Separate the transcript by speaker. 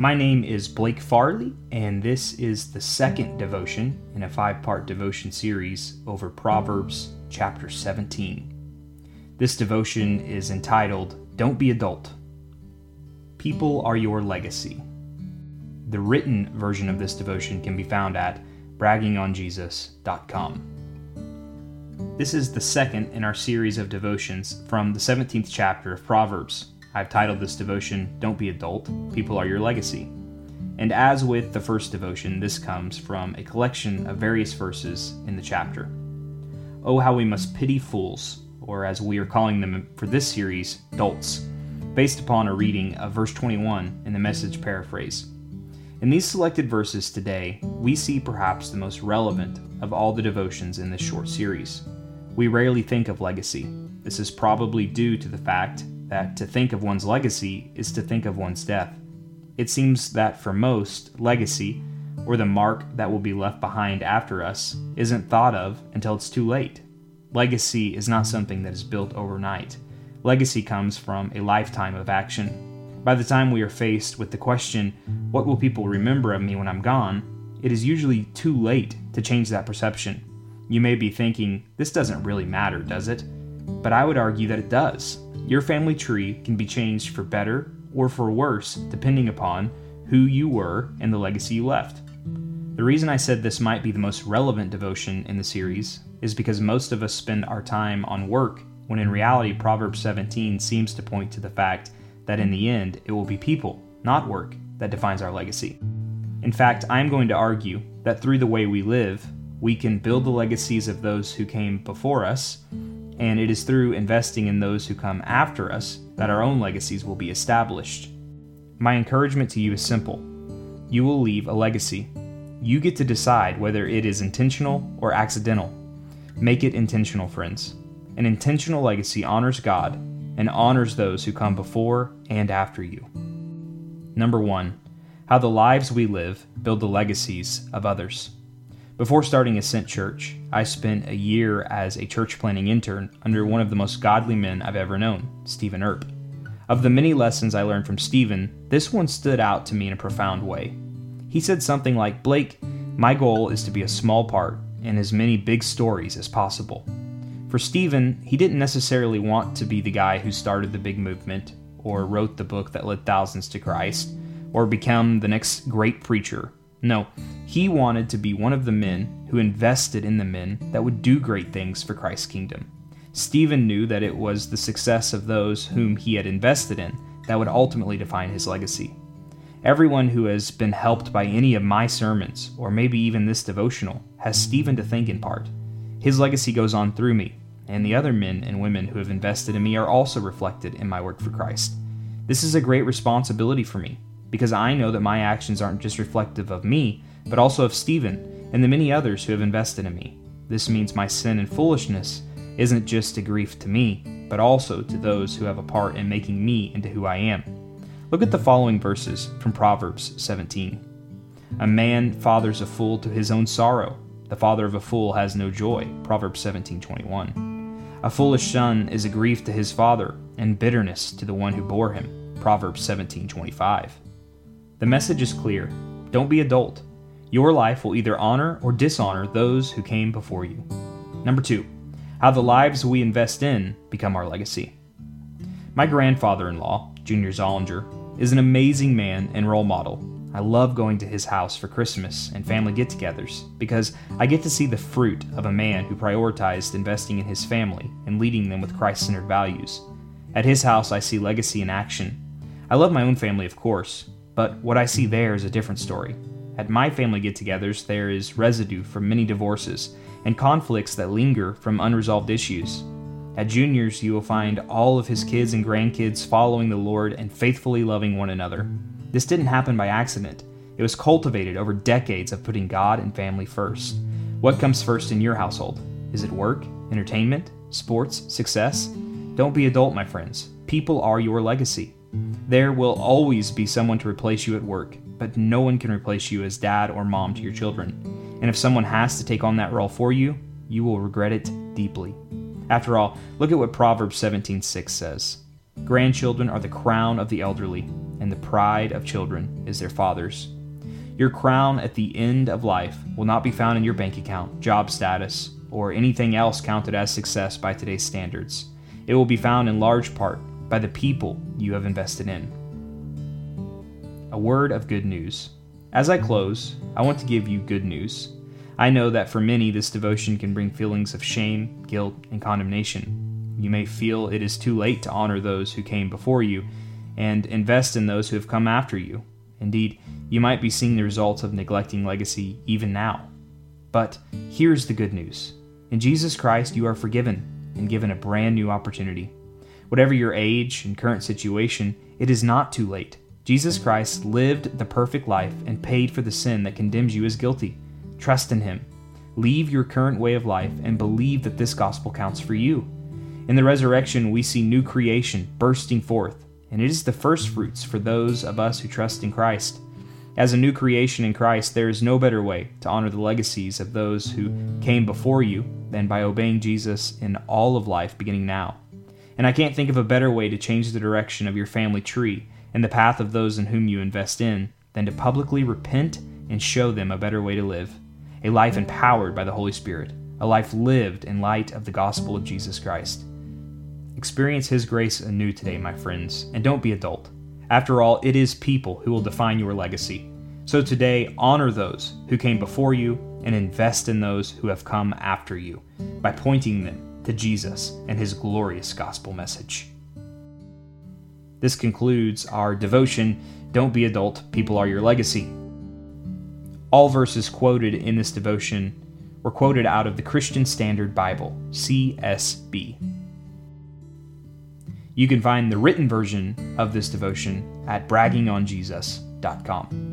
Speaker 1: My name is Blake Farley, and this is the second devotion in a five part devotion series over Proverbs chapter 17. This devotion is entitled Don't Be a Dolt. People are your legacy. The written version of this devotion can be found at braggingonjesus.com. This is the second in our series of devotions from the 17th chapter of Proverbs. I've titled this devotion, Don't Be a Dolt, People Are Your Legacy. And as with the first devotion, this comes from a collection of various verses in the chapter. Oh, how we must pity fools, or as we are calling them for this series, dolts, based upon a reading of verse 21 in the message paraphrase. In these selected verses today, we see perhaps the most relevant of all the devotions in this short series. We rarely think of legacy. This is probably due to the fact that to think of one's legacy is to think of one's death. It seems that for most, legacy, or the mark that will be left behind after us, isn't thought of until it's too late. Legacy is not something that is built overnight. Legacy comes from a lifetime of action. By the time we are faced with the question, What will people remember of me when I'm gone? it is usually too late to change that perception. You may be thinking, This doesn't really matter, does it? But I would argue that it does. Your family tree can be changed for better or for worse depending upon who you were and the legacy you left. The reason I said this might be the most relevant devotion in the series is because most of us spend our time on work when in reality Proverbs 17 seems to point to the fact that in the end it will be people, not work, that defines our legacy. In fact, I am going to argue that through the way we live, we can build the legacies of those who came before us and it is through investing in those who come after us that our own legacies will be established. My encouragement to you is simple you will leave a legacy. You get to decide whether it is intentional or accidental. Make it intentional, friends. An intentional legacy honors God and honors those who come before and after you. Number one, how the lives we live build the legacies of others. Before starting Ascent Church, I spent a year as a church planting intern under one of the most godly men I've ever known, Stephen Earp. Of the many lessons I learned from Stephen, this one stood out to me in a profound way. He said something like, Blake, my goal is to be a small part in as many big stories as possible. For Stephen, he didn't necessarily want to be the guy who started the big movement, or wrote the book that led thousands to Christ, or become the next great preacher no, he wanted to be one of the men who invested in the men that would do great things for Christ's kingdom. Stephen knew that it was the success of those whom he had invested in that would ultimately define his legacy. Everyone who has been helped by any of my sermons, or maybe even this devotional, has Stephen to thank in part. His legacy goes on through me, and the other men and women who have invested in me are also reflected in my work for Christ. This is a great responsibility for me, because I know that my actions aren't just reflective of me, but also of Stephen and the many others who have invested in me. This means my sin and foolishness isn't just a grief to me, but also to those who have a part in making me into who I am. Look at the following verses from Proverbs 17. A man fathers a fool to his own sorrow. The father of a fool has no joy. Proverbs 17:21. A foolish son is a grief to his father, and bitterness to the one who bore him. Proverbs 17:25. The message is clear don't be a. Your life will either honor or dishonor those who came before you. Number two, how the lives we invest in become our legacy. My grandfather in law, Junior Zollinger, is an amazing man and role model. I love going to his house for Christmas and family get togethers because I get to see the fruit of a man who prioritized investing in his family and leading them with Christ centered values. At his house, I see legacy in action. I love my own family, of course, but what I see there is a different story. At my family get togethers, there is residue from many divorces and conflicts that linger from unresolved issues. At Junior's, you will find all of his kids and grandkids following the Lord and faithfully loving one another. This didn't happen by accident, it was cultivated over decades of putting God and family first. What comes first in your household? Is it work, entertainment, sports, success? Don't be adult, my friends. People are your legacy. There will always be someone to replace you at work, but no one can replace you as dad or mom to your children. And if someone has to take on that role for you, you will regret it deeply. After all, look at what Proverbs 17:6 says. Grandchildren are the crown of the elderly, and the pride of children is their fathers. Your crown at the end of life will not be found in your bank account, job status, or anything else counted as success by today's standards. It will be found in large part by the people you have invested in. A word of good news. As I close, I want to give you good news. I know that for many, this devotion can bring feelings of shame, guilt, and condemnation. You may feel it is too late to honor those who came before you and invest in those who have come after you. Indeed, you might be seeing the results of neglecting legacy even now. But here's the good news in Jesus Christ, you are forgiven and given a brand new opportunity. Whatever your age and current situation, it is not too late. Jesus Christ lived the perfect life and paid for the sin that condemns you as guilty. Trust in Him. Leave your current way of life and believe that this gospel counts for you. In the resurrection, we see new creation bursting forth, and it is the first fruits for those of us who trust in Christ. As a new creation in Christ, there is no better way to honor the legacies of those who came before you than by obeying Jesus in all of life beginning now. And I can't think of a better way to change the direction of your family tree and the path of those in whom you invest in than to publicly repent and show them a better way to live. A life empowered by the Holy Spirit, a life lived in light of the gospel of Jesus Christ. Experience His grace anew today, my friends, and don't be a dolt. After all, it is people who will define your legacy. So today, honor those who came before you and invest in those who have come after you by pointing them to Jesus and his glorious gospel message. This concludes our devotion Don't Be a Dolt, People Are Your Legacy. All verses quoted in this devotion were quoted out of the Christian Standard Bible, CSB. You can find the written version of this devotion at braggingonjesus.com.